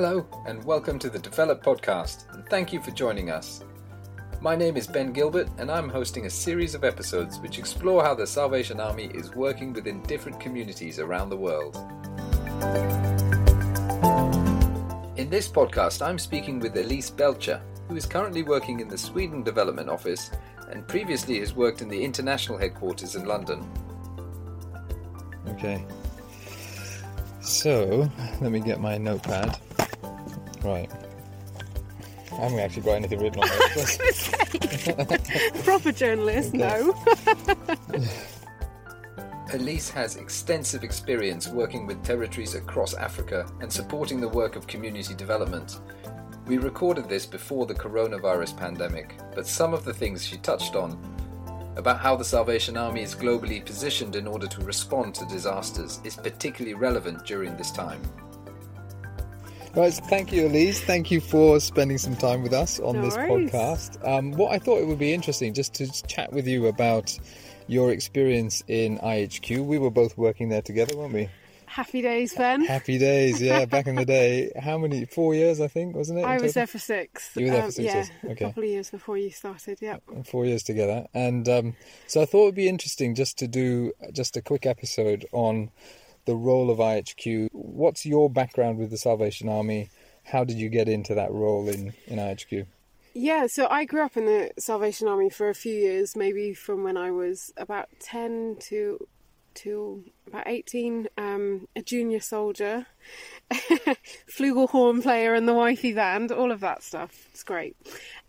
Hello, and welcome to the Develop Podcast, and thank you for joining us. My name is Ben Gilbert, and I'm hosting a series of episodes which explore how the Salvation Army is working within different communities around the world. In this podcast, I'm speaking with Elise Belcher, who is currently working in the Sweden Development Office and previously has worked in the international headquarters in London. Okay. So, let me get my notepad. Right. I haven't actually got anything written on this. Proper journalist, no. Elise has extensive experience working with territories across Africa and supporting the work of community development. We recorded this before the coronavirus pandemic, but some of the things she touched on about how the Salvation Army is globally positioned in order to respond to disasters is particularly relevant during this time. Right, thank you, Elise. Thank you for spending some time with us on no this worries. podcast. Um, what I thought it would be interesting just to chat with you about your experience in IHQ. We were both working there together, weren't we? Happy days, Ben. Happy days, yeah. back in the day, how many? Four years, I think, wasn't it? I was there for six. You were there um, for six yeah, years. Okay. A couple of years before you started. Yeah. Four years together, and um, so I thought it would be interesting just to do just a quick episode on the role of IHQ. What's your background with the Salvation Army? How did you get into that role in in IHQ? Yeah, so I grew up in the Salvation Army for a few years, maybe from when I was about 10 to till about 18, um, a junior soldier, flugelhorn player in the YP band, all of that stuff. It's great.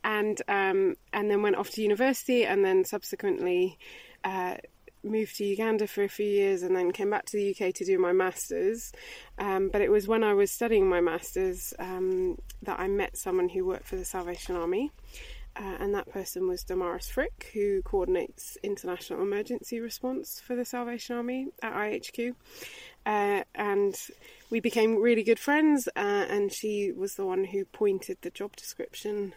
And um, and then went off to university and then subsequently uh, moved to Uganda for a few years and then came back to the UK to do my masters. Um, but it was when I was studying my masters um, that I met someone who worked for the Salvation Army uh, and that person was Damaris Frick, who coordinates international emergency response for the Salvation Army at IHQ. Uh, and we became really good friends, uh, and she was the one who pointed the job description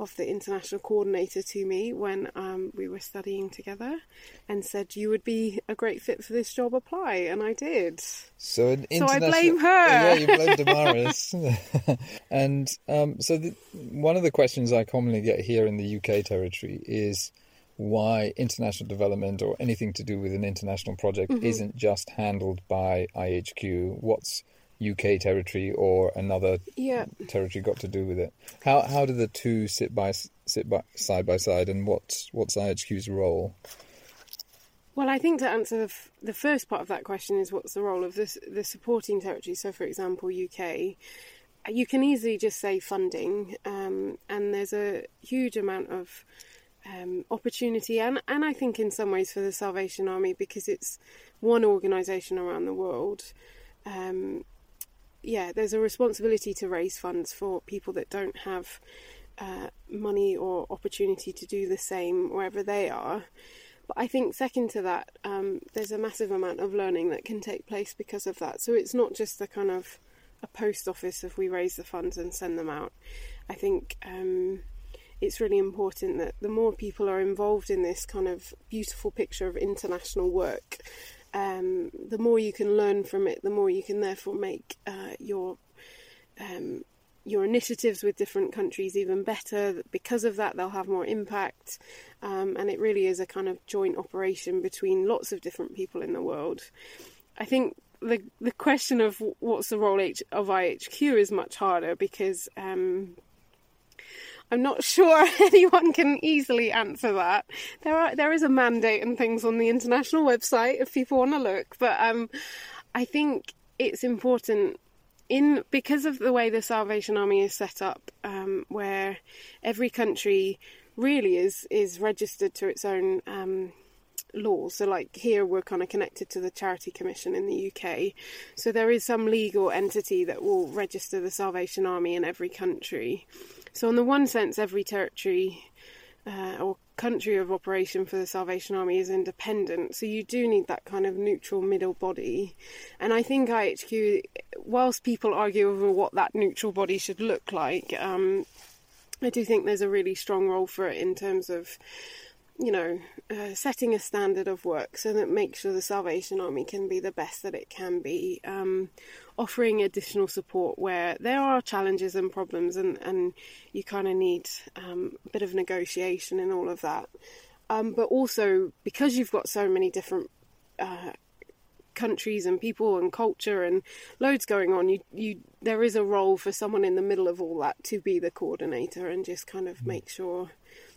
of the international coordinator to me when um, we were studying together and said you would be a great fit for this job apply. And I did. So an so I blame her. Yeah you blame Damaris. And um, so the, one of the questions I commonly get here in the UK territory is why international development or anything to do with an international project mm-hmm. isn't just handled by IHQ what's UK territory or another yeah. territory got to do with it? How how do the two sit by sit by side by side, and what's what's IHQ's role? Well, I think to answer the, f- the first part of that question is what's the role of this, the supporting territory. So, for example, UK, you can easily just say funding, um, and there's a huge amount of um, opportunity, and and I think in some ways for the Salvation Army because it's one organisation around the world. Um, yeah, there's a responsibility to raise funds for people that don't have uh, money or opportunity to do the same wherever they are. But I think, second to that, um, there's a massive amount of learning that can take place because of that. So it's not just the kind of a post office if we raise the funds and send them out. I think um, it's really important that the more people are involved in this kind of beautiful picture of international work, um, the more you can learn from it, the more you can therefore make uh, your um, your initiatives with different countries even better. Because of that, they'll have more impact, um, and it really is a kind of joint operation between lots of different people in the world. I think the the question of what's the role of IHQ is much harder because um, I'm not sure anyone can easily answer that. There are there is a mandate and things on the international website if people want to look, but um, I think it's important in because of the way the Salvation Army is set up, um, where every country really is is registered to its own um, laws. So, like here, we're kind of connected to the Charity Commission in the UK. So, there is some legal entity that will register the Salvation Army in every country. So, in the one sense, every territory uh, or country of operation for the Salvation Army is independent. So, you do need that kind of neutral middle body. And I think IHQ, whilst people argue over what that neutral body should look like, um, I do think there's a really strong role for it in terms of you know, uh, setting a standard of work so that makes sure the Salvation Army can be the best that it can be. Um, offering additional support where there are challenges and problems, and, and you kind of need um, a bit of negotiation and all of that. Um, but also because you've got so many different uh, countries and people and culture and loads going on, you you there is a role for someone in the middle of all that to be the coordinator and just kind of make sure.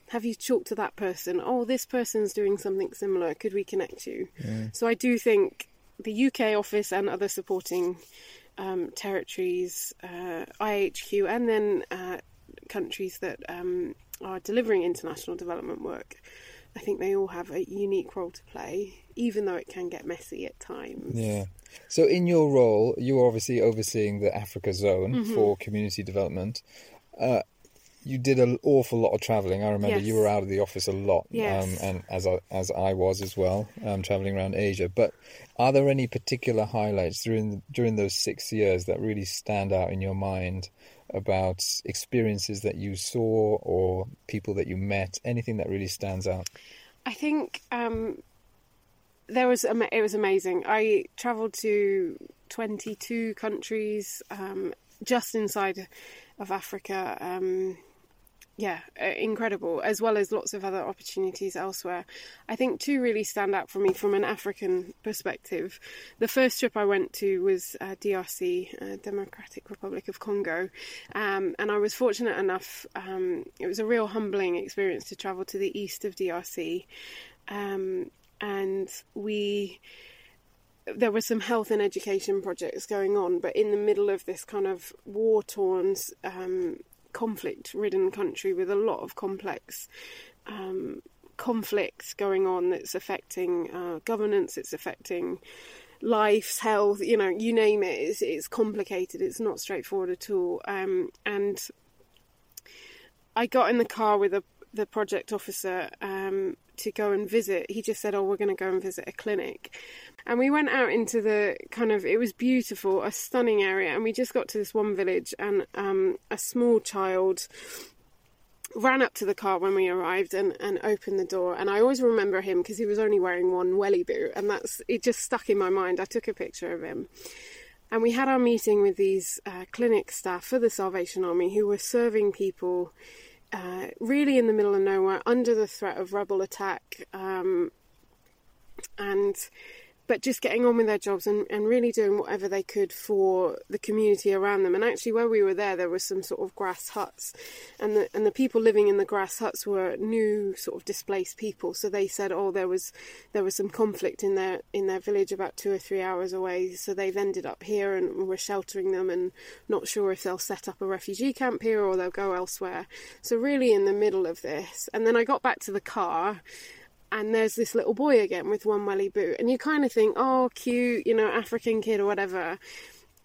Have you talked to that person? Oh, this person's doing something similar. Could we connect you? Yeah. So I do think the UK office and other supporting um, territories, uh, IHQ, and then uh, countries that um, are delivering international development work. I think they all have a unique role to play, even though it can get messy at times. Yeah. So, in your role, you're obviously overseeing the Africa zone Mm-hmm. for community development. Uh, you did an awful lot of traveling. I remember you were out of the office a lot, Yes. um, and as I, as I was as well, um, traveling around Asia. But are there any particular highlights during during those six years that really stand out in your mind about experiences that you saw or people that you met? Anything that really stands out? I think um, there was it was amazing. I travelled to twenty two countries um, just inside of Africa. Um, yeah, uh, incredible, as well as lots of other opportunities elsewhere. I think two really stand out for me from an African perspective. The first trip I went to was uh, DRC, uh, Democratic Republic of Congo, um, and I was fortunate enough. Um, it was a real humbling experience to travel to the east of DRC, um, and we there were some health and education projects going on, but in the middle of this kind of war torn, um, conflict ridden country with a lot of complex um, conflicts going on that's affecting uh, governance, it's affecting lives, health, you know, you name it, it's, it's complicated, it's not straightforward at all. Um, and I got in the car with a, the project officer um, to go and visit. He just said, Oh, we're going to go and visit a clinic. And we went out into the kind of, it was beautiful, a stunning area. And we just got to this one village, and um, a small child ran up to the car when we arrived and, and opened the door. And I always remember him because he was only wearing one welly boot. And that's, it just stuck in my mind. I took a picture of him. And we had our meeting with these uh, clinic staff for the Salvation Army who were serving people uh, really in the middle of nowhere under the threat of rebel attack. Um, and but just getting on with their jobs and, and really doing whatever they could for the community around them. And actually, where we were there, there was some sort of grass huts, and the and the people living in the grass huts were new sort of displaced people. So they said, oh, there was there was some conflict in their in their village about two or three hours away. So they've ended up here, and we're sheltering them, and not sure if they'll set up a refugee camp here or they'll go elsewhere. So really, in the middle of this, and then I got back to the car and there's this little boy again with one welly boot, and you kind of think, oh, cute, you know, African kid or whatever.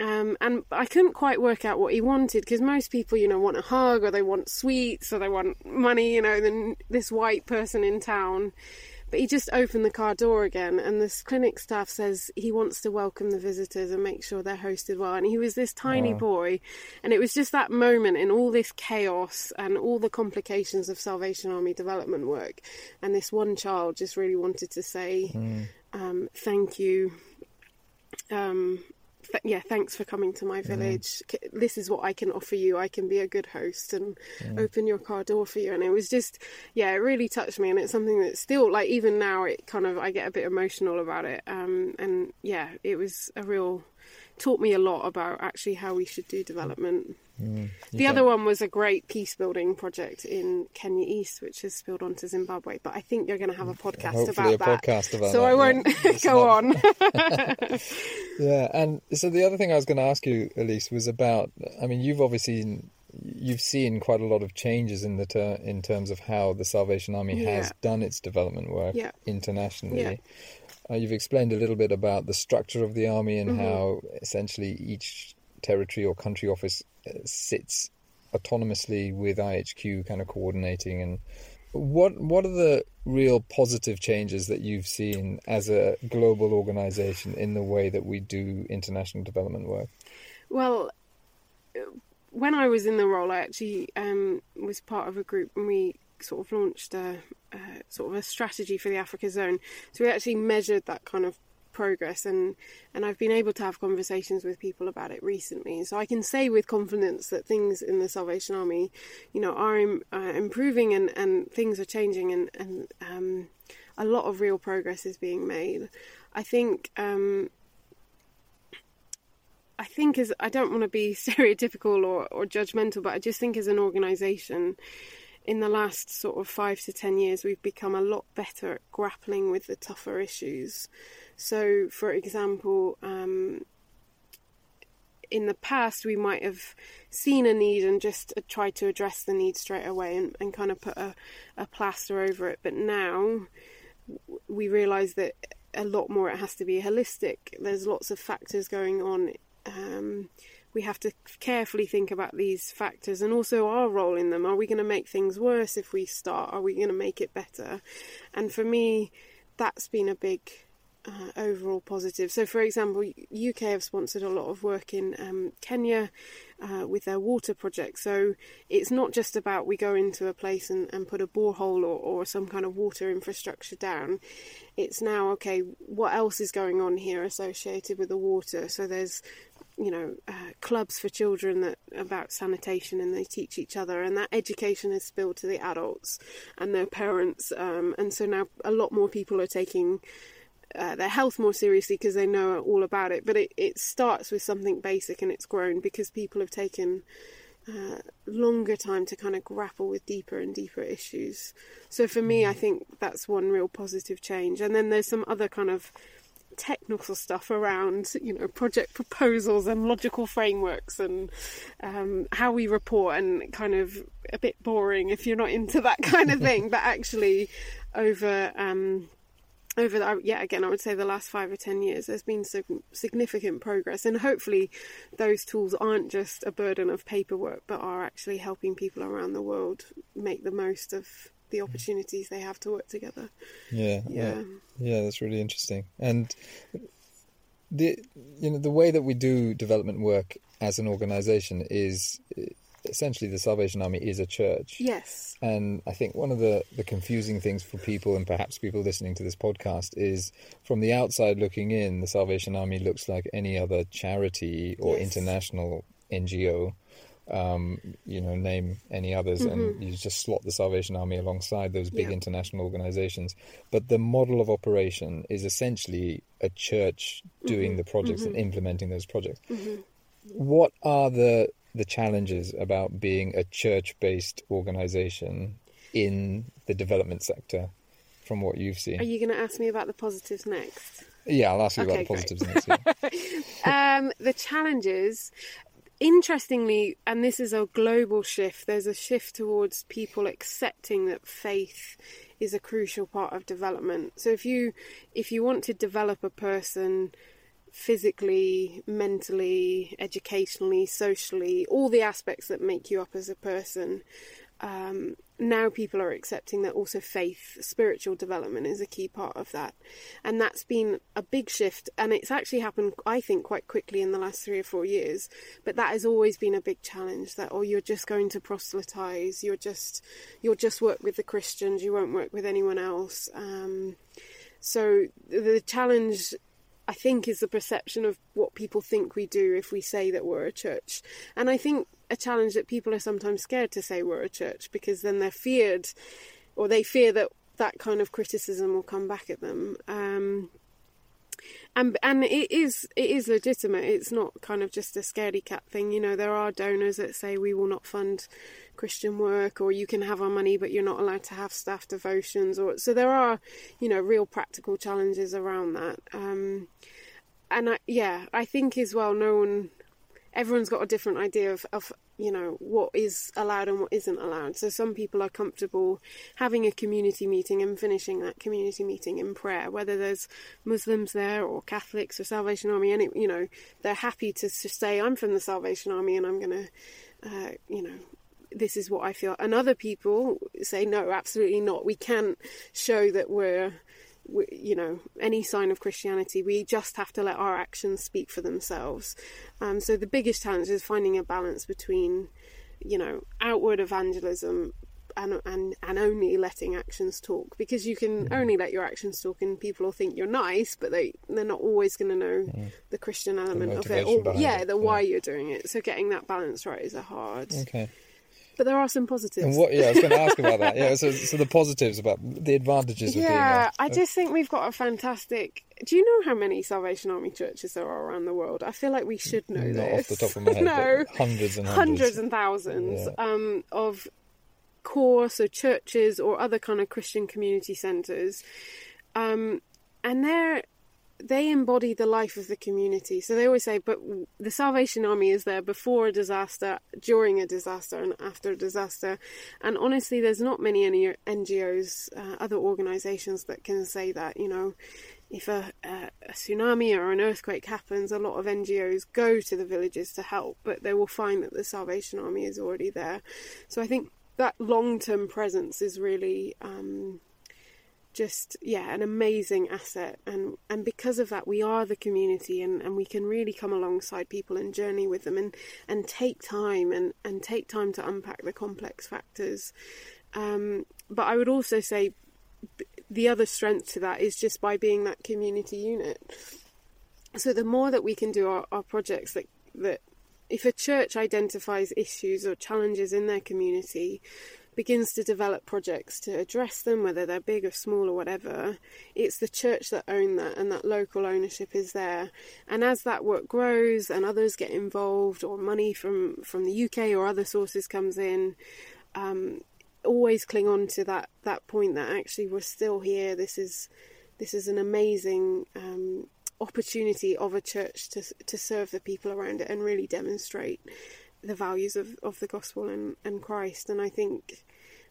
Um, and I couldn't quite work out what he wanted because most people, you know, want a hug or they want sweets or they want money, you know, than this white person in town. But he just opened the car door again, and this clinic staff says he wants to welcome the visitors and make sure they're hosted well. And he was this tiny boy, and it was just that moment in all this chaos and all the complications of Salvation Army development work. And this one child just really wanted to say, um, Thank you. Um, th- yeah, thanks for coming to my village. This is what I can offer you. I can be a good host and open your car door for you. And it was just, yeah, it really touched me. And it's something that still, like, even now, it kind of, I get a bit emotional about it. Um, and yeah, it was a real, taught me a lot about actually how we should do development. The other one was a great peace building project in Kenya East, which has spilled onto Zimbabwe. But I think you're going to have a podcast Hopefully about a that. podcast about so that, I won't It's go on. Yeah, and so the other thing I was going to ask you, Elise, was about. I mean, you've obviously you've seen quite a lot of changes in the ter- in terms of how the Salvation Army has done its development work Yeah. internationally. Yeah. Uh, you've explained a little bit about the structure of the army and Mm-hmm. how essentially each territory or country office sits autonomously with IHQ kind of coordinating and what what are the real positive changes that you've seen as a global organization in the way that we do international development work? Well, when I was in the role, I actually um, was part of a group and we sort of launched a, sort of a strategy for the Africa zone. So we actually measured that kind of progress and and I've been able to have conversations with people about it recently. So I can say with confidence that things in the Salvation Army you know are Im, uh, improving and and things are changing and and um, a lot of real progress is being made. I think um, I think as I don't want to be stereotypical or, or judgmental but I just think as an organization in the last sort of five to ten years, we've become a lot better at grappling with the tougher issues. So, for example, um, in the past, we might have seen a need and just tried to address the need straight away and, and kind of put a, a plaster over it. But now we realise that a lot more it has to be holistic. There's lots of factors going on. Um, we have to carefully think about these factors and also our role in them. Are we going to make things worse if we start? Are we going to make it better? And for me, that's been a big uh, overall positive. So, for example, UK have sponsored a lot of work in um, Kenya uh, with their water project. So, it's not just about we go into a place and, and put a borehole or, or some kind of water infrastructure down. It's now, okay, what else is going on here associated with the water? So, there's you know uh, clubs for children that about sanitation and they teach each other and that education is spilled to the adults and their parents um, and so now a lot more people are taking uh, their health more seriously because they know all about it. But it, it starts with something basic and it's grown because people have taken uh, longer time to kind of grapple with deeper and deeper issues. So for me, I mm. think that's one real positive change. And then there's some other kind of technical stuff around, you know, project proposals and logical frameworks and um, how we report and kind of a bit boring if you're not into that kind of thing. but actually, over um, over the, yeah again I would say the last five or ten years there's been some significant progress. And hopefully those tools aren't just a burden of paperwork but are actually helping people around the world make the most of the mm. opportunities they have to work together. Yeah. Yeah. Yeah that's really interesting. And the you know the way that we do development work as an organization is essentially the Salvation Army is a church. Yes. And I think one of the, the confusing things for people, and perhaps people listening to this podcast, is from the outside looking in, the Salvation Army looks like any other charity or yes. international NGO. Um, you know, name any others, mm-hmm. and you just slot the Salvation Army alongside those big international organizations. But the model of operation is essentially a church doing mm-hmm. the projects mm-hmm. and implementing those projects. Mm-hmm. What are the the challenges about being a church based organization in the development sector from what you've seen. Are you going to ask me about the positives next? Yeah, I'll ask you okay, about the positives next. Yeah. um, the challenges, interestingly, and this is a global shift, there's a shift towards people accepting that faith is a crucial part of development. So if you if you want to develop a person physically, mentally, educationally, socially, all the aspects that make you up as a person. Um, now people are accepting that also faith, spiritual development is a key part of that. And that's been a big shift. And it's actually happened, I think, quite quickly in the last three or four years. But that has always been a big challenge that, oh, you're just going to proselytize, you're just, you'll just work with the Christians, you won't work with anyone else. Um, so the challenge I think is the perception of what people think we do if we say that we're a church. And I think a challenge that people are sometimes scared to say we're a church because then they're feared or they fear that that kind of criticism will come back at them. Um, and and it is it is legitimate. It's not kind of just a scaredy cat thing. You know, there are donors that say we will not fund Christian work, or you can have our money, but you're not allowed to have staff devotions. Or so there are, you know, real practical challenges around that. Um, and I, yeah, I think as well, no one, everyone's got a different idea of, of you know what is allowed and what isn't allowed. So some people are comfortable having a community meeting and finishing that community meeting in prayer, whether there's Muslims there or Catholics or Salvation Army. Any you know they're happy to, to say I'm from the Salvation Army and I'm going to uh, you know this is what I feel. And other people say, no, absolutely not. We can't show that we're, we, you know, any sign of Christianity. We just have to let our actions speak for themselves. Um, so the biggest challenge is finding a balance between, you know, outward evangelism and and and only letting actions talk because you can Mm. only let your actions talk and people will think you're nice but they they're not always going to know the christian element of it or yeah it, the yeah. why you're doing it so getting that balance right is a hard Okay. But there are some positives And what? Yeah, I was going to ask about that. Yeah. So, so the positives about the advantages of yeah. I just think we've got a fantastic. Do you know how many Salvation Army churches there are around the world? I feel like we should know Not this. off the top of my head, no, hundreds and hundreds. hundreds and thousands Yeah. um, of corps, so churches or other kind of Christian community centres, um, and they're they embody the life of the community. So they always say, but the Salvation Army is there before a disaster, during a disaster, and after a disaster. And honestly, there's not many any NGOs, uh, other organisations that can say that. You know, if a, a, a tsunami or an earthquake happens, a lot of NGOs go to the villages to help, but they will find that the Salvation Army is already there. So I think that long term presence is really. Um, just yeah an amazing asset. And and because of that we are the community and and we can really come alongside people and journey with them and and take time and and take time to unpack the complex factors. Um but i would also say the other strength to that is just by being that community unit. So the more that we can do our, our projects that that if a church identifies issues or challenges in their community begins to develop projects to address them, whether they're big or small or whatever, it's the church that own that and that local ownership is there. And as that work grows and others get involved or money from, from the UK or other sources comes in, um, always cling on to that, that point that actually we're still here. This is this is an amazing um, opportunity of a church to to serve the people around it and really demonstrate the values of, of the gospel and, and Christ. And I think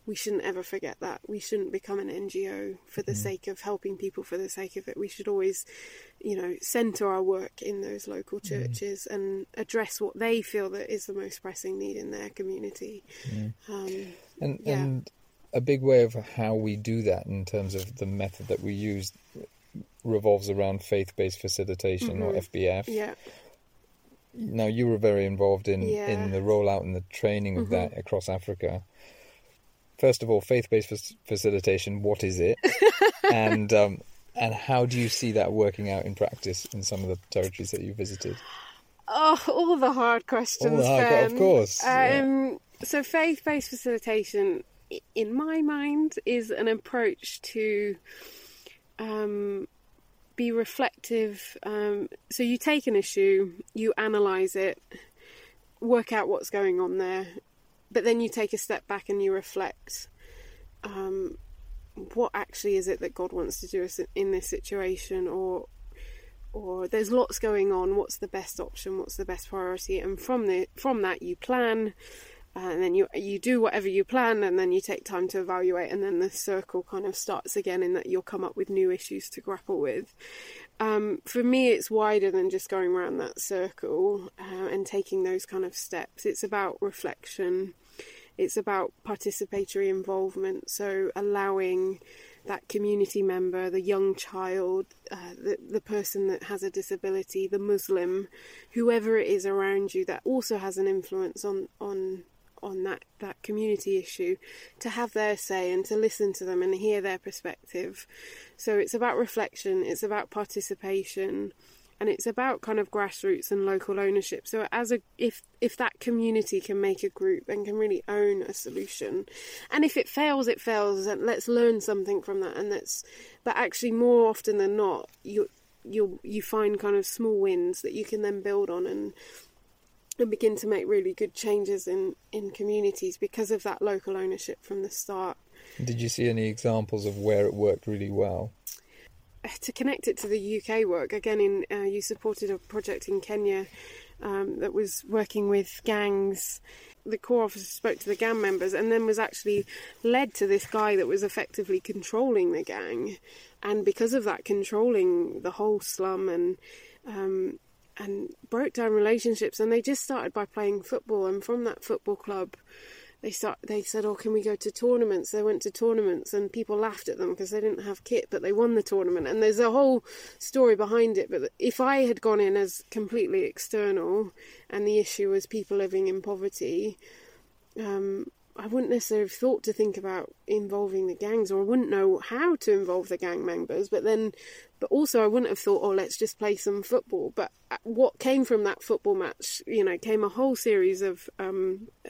we shouldn't ever forget that. We shouldn't become an NGO for the sake of helping people for the sake of it. We should always, you know, centre our work in those local churches and address what they feel that is the most pressing need in their community. Um, And, Yeah. and a big way of how we do that in terms of the method that we use revolves around faith-based facilitation or FBF. Mm-hmm. yeah, Now you were very involved in Yeah. Mm-hmm. in the rollout and the training of that across Africa. First of all, faith-based fac- facilitation. What is it? and um, and how do you see that working out in practice in some of the territories that you visited? Oh, all the hard questions. All the hard- Ben. of course, yeah. Um, So, faith based facilitation, in my mind, is an approach to um, be reflective. Um, so, you take an issue, you analyse it, work out what's going on there, but then you take a step back and you reflect. Um, what actually is it that God wants to do us in this situation, or or there's lots going on what's the best option what's the best priority and from the from that you plan and then you you do whatever you plan and then you take time to evaluate and then the circle kind of starts again in that you'll come up with new issues to grapple with. Um, for me it's wider than just going around that circle uh, and taking those kind of steps. It's about reflection. It's about participatory involvement. So allowing that community member, the young child, uh, the the person that has a disability, the Muslim, whoever it is around you that also has an influence on on on that that community issue, to have their say and to listen to them and hear their perspective. So it's about reflection, it's about participation, and it's about kind of grassroots and local ownership. So as a if if that community can make a group and can really own a solution, and if it fails, it fails, and let's learn something from that. And that's but actually more often than not, you you you find kind of small wins that you can then build on and and begin to make really good changes in in communities because of that local ownership from the start. Did you see any examples of where it worked really well? to connect it to the UK work, again, in uh, you supported a project in Kenya um, that was working with gangs. The corps officer spoke to the gang members and then was actually led to this guy that was effectively controlling the gang, and because of that, controlling the whole slum and um, and broke down relationships. And they just started by playing football, and from that football club they start they said oh can we go to tournaments they went to tournaments and people laughed at them because they didn't have kit but they won the tournament and there's a whole story behind it but if i had gone in as completely external and the issue was people living in poverty um, I wouldn't necessarily have thought to think about involving the gangs, or I wouldn't know how to involve the gang members. But then, but also I wouldn't have thought, oh, let's just play some football. But uh, what came from that football match, you know, came a whole series of um, uh,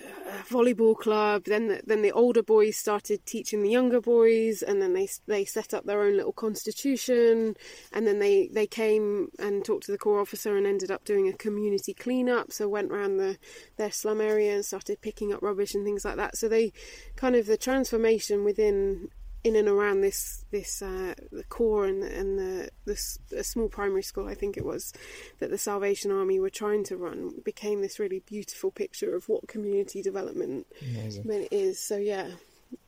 volleyball club. Then, the, then the older boys started teaching the younger boys, and then they they set up their own little constitution. And then they they came and talked to the corps officer and ended up doing a community cleanup. So went around the their slum area and started picking up rubbish and things like that. So they kind of the transformation within in and around this this uh, the corps and and the, the, the small primary school I think it was that the Salvation Army were trying to run became this really beautiful picture of what community development Amazing. is. So yeah,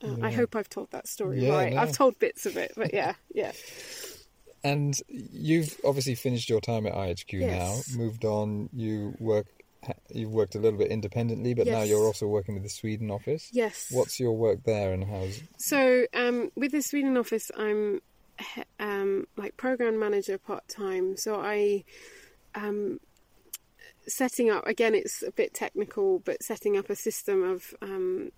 uh, I hope I've told that story Yeah, right. no. I've told bits of it, but yeah, yeah. And you've obviously finished your time at IHQ Yes. now, moved on. You work, you've worked a little bit independently, but now you're also working with the Sweden office. Yes. What's your work there, and how's? So um, with the Sweden office, I'm um, like program manager part time. So I um, setting up again. It's a bit technical, but setting up a system of um,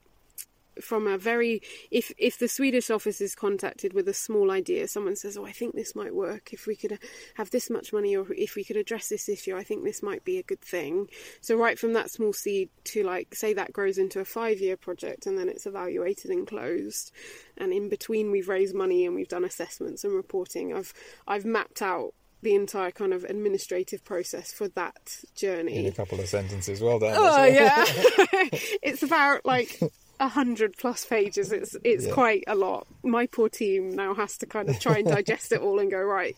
from a very if if the Swedish office is contacted with a small idea, someone says, "Oh, I think this might work. If we could have this much money, or if we could address this issue, I think this might be a good thing." So right from that small seed to like say that grows into a five year project, and then it's evaluated and closed, and in between we've raised money and we've done assessments and reporting. I've I've mapped out the entire kind of administrative process for that journey. In a couple of sentences, well done. Oh That's- yeah, it's about like a hundred plus pages. It's it's Yeah. quite a lot. My poor team now has to kind of try and digest it all and go right.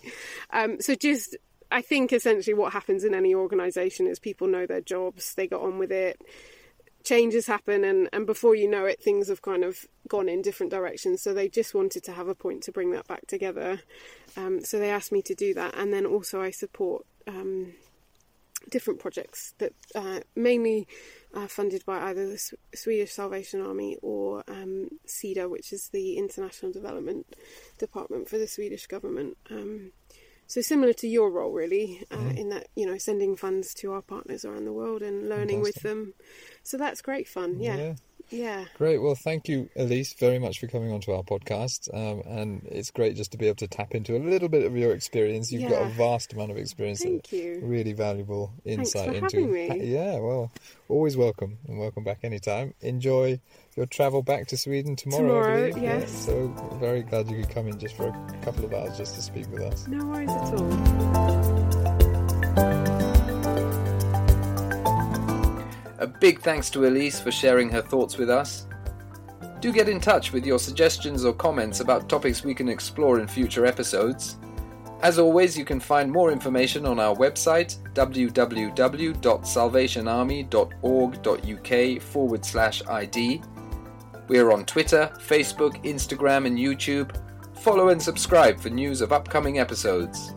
Um, so just I think essentially what happens in any organisation is people know their jobs, they get on with it. Changes happen, and, and before you know it, things have kind of gone in different directions. So they just wanted to have a point to bring that back together. Um, so they asked me to do that, and then also I support um, different projects that uh, mainly are funded by either the S- Swedish Salvation Army or um, SIDA, which is the International Development Department for the Swedish government. Um, so similar to your role, really, uh, Mhm. in that you know sending funds to our partners around the world and learning with them. So that's great fun. Yeah, yeah. Great. Well, thank you, Elise, very much for coming onto our podcast. Um, and it's great just to be able to tap into a little bit of your experience. You've got a vast amount of experience. Thank you. Really valuable insight into. Yeah, well, always welcome and welcome back anytime. Enjoy your travel back to Sweden tomorrow. Tomorrow, believe. Yeah, yes. so very glad you could come in just for a couple of hours just to speak with us. No worries at all. A big thanks to Elise for sharing her thoughts with us. Do get in touch with your suggestions or comments about topics we can explore in future episodes. As always, you can find more information on our website www.salvationarmy.org.uk forward slash ID. We are on Twitter, Facebook, Instagram, and YouTube. Follow and subscribe for news of upcoming episodes.